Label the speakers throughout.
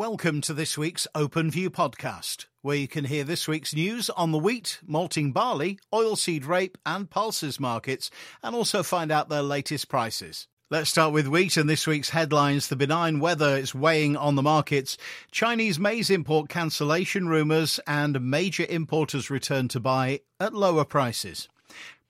Speaker 1: Welcome to this week's Open View podcast, where you can hear this week's news on the wheat, malting barley, oilseed rape, and pulses markets, and also find out their latest prices. Let's start with wheat and this week's headlines. The benign weather is weighing on the markets. Chinese maize import cancellation rumours and major importers return to buy at lower prices.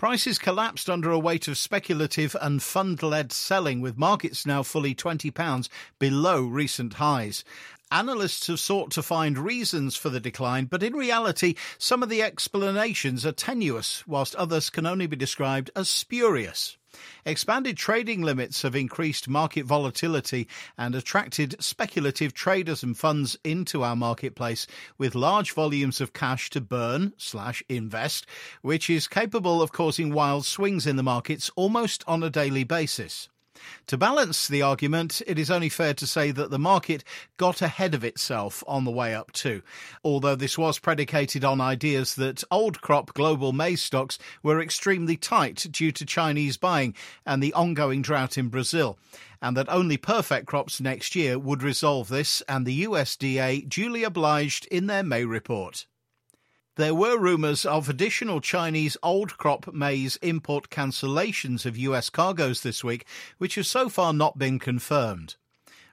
Speaker 1: Prices collapsed under a weight of speculative and fund led selling, with markets now fully £20 below recent highs. Analysts have sought to find reasons for the decline, but in reality, some of the explanations are tenuous, whilst others can only be described as spurious. Expanded trading limits have increased market volatility and attracted speculative traders and funds into our marketplace with large volumes of cash to burn slash invest, which is capable of causing wild swings in the markets almost on a daily basis. To balance the argument, it is only fair to say that the market got ahead of itself on the way up too, although this was predicated on ideas that old crop global maize stocks were extremely tight due to Chinese buying and the ongoing drought in Brazil, and that only perfect crops next year would resolve this, and the USDA duly obliged in their May report. There were rumours of additional Chinese old crop maize import cancellations of US cargoes this week, which have so far not been confirmed.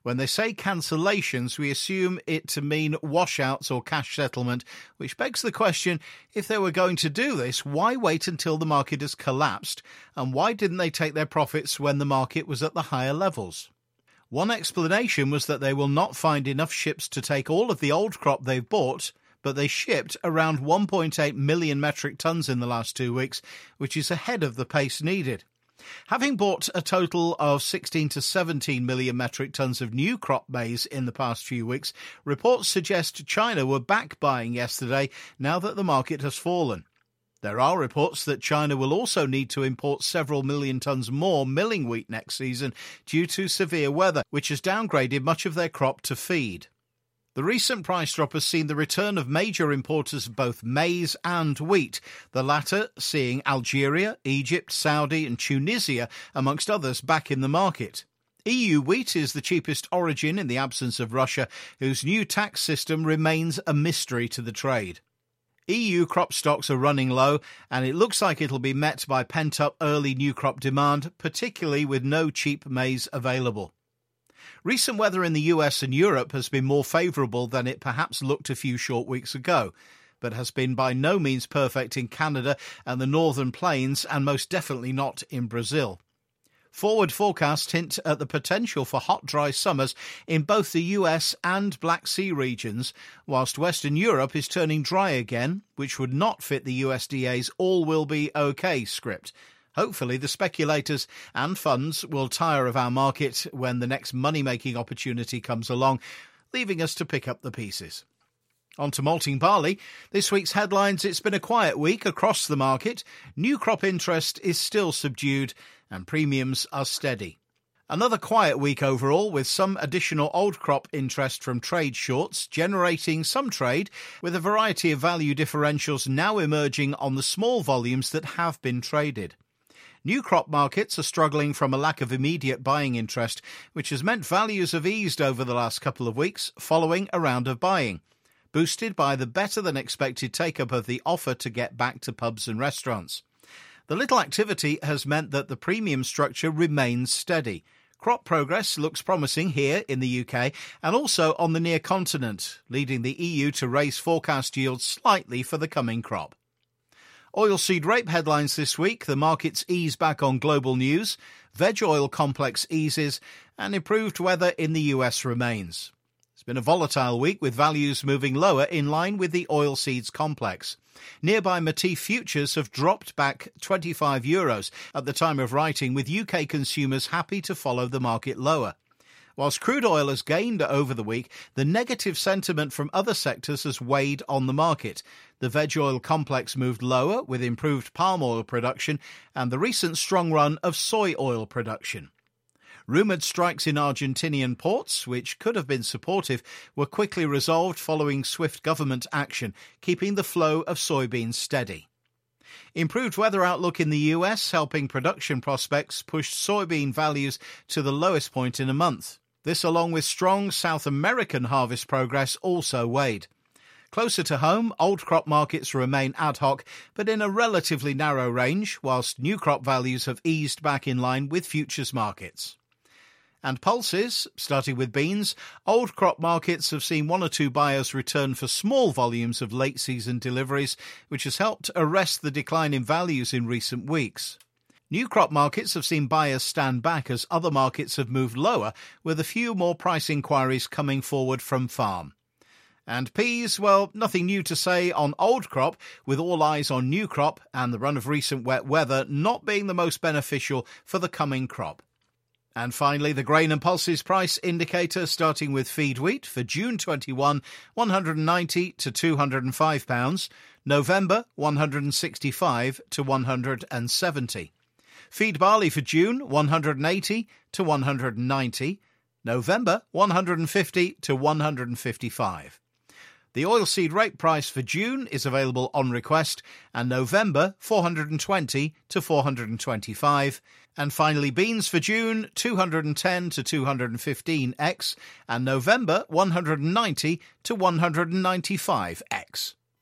Speaker 1: When they say cancellations, we assume it to mean washouts or cash settlement, which begs the question if they were going to do this, why wait until the market has collapsed? And why didn't they take their profits when the market was at the higher levels? One explanation was that they will not find enough ships to take all of the old crop they've bought but they shipped around 1.8 million metric tons in the last two weeks, which is ahead of the pace needed. Having bought a total of 16 to 17 million metric tons of new crop maize in the past few weeks, reports suggest China were back buying yesterday now that the market has fallen. There are reports that China will also need to import several million tons more milling wheat next season due to severe weather, which has downgraded much of their crop to feed. The recent price drop has seen the return of major importers of both maize and wheat, the latter seeing Algeria, Egypt, Saudi, and Tunisia, amongst others, back in the market. EU wheat is the cheapest origin in the absence of Russia, whose new tax system remains a mystery to the trade. EU crop stocks are running low, and it looks like it'll be met by pent up early new crop demand, particularly with no cheap maize available. Recent weather in the US and Europe has been more favourable than it perhaps looked a few short weeks ago, but has been by no means perfect in Canada and the northern plains, and most definitely not in Brazil. Forward forecasts hint at the potential for hot, dry summers in both the US and Black Sea regions, whilst Western Europe is turning dry again, which would not fit the USDA's all will be okay script, Hopefully, the speculators and funds will tire of our market when the next money making opportunity comes along, leaving us to pick up the pieces. On to malting barley. This week's headlines It's been a quiet week across the market. New crop interest is still subdued, and premiums are steady. Another quiet week overall, with some additional old crop interest from trade shorts, generating some trade, with a variety of value differentials now emerging on the small volumes that have been traded. New crop markets are struggling from a lack of immediate buying interest, which has meant values have eased over the last couple of weeks following a round of buying, boosted by the better than expected take up of the offer to get back to pubs and restaurants. The little activity has meant that the premium structure remains steady. Crop progress looks promising here in the UK and also on the near continent, leading the EU to raise forecast yields slightly for the coming crop. Oilseed rape headlines this week. The markets ease back on global news. Veg oil complex eases and improved weather in the US remains. It's been a volatile week with values moving lower in line with the oilseeds complex. Nearby Matif futures have dropped back 25 euros at the time of writing with UK consumers happy to follow the market lower. Whilst crude oil has gained over the week, the negative sentiment from other sectors has weighed on the market. The veg oil complex moved lower with improved palm oil production and the recent strong run of soy oil production. Rumoured strikes in Argentinian ports, which could have been supportive, were quickly resolved following swift government action, keeping the flow of soybeans steady. Improved weather outlook in the US helping production prospects pushed soybean values to the lowest point in a month. This, along with strong South American harvest progress, also weighed. Closer to home, old crop markets remain ad hoc, but in a relatively narrow range, whilst new crop values have eased back in line with futures markets. And pulses, starting with beans, old crop markets have seen one or two buyers return for small volumes of late season deliveries, which has helped arrest the decline in values in recent weeks. New crop markets have seen buyers stand back as other markets have moved lower, with a few more price inquiries coming forward from farm. And peas, well, nothing new to say on old crop, with all eyes on new crop and the run of recent wet weather not being the most beneficial for the coming crop. And finally, the grain and pulses price indicator starting with feed wheat for June 21, 190 to 205 pounds, November 165 to 170. Feed barley for June 180 to 190, November 150 to 155. The oilseed rape price for June is available on request and November 420 to 425 and finally beans for June 210 to 215x and November 190 to 195x.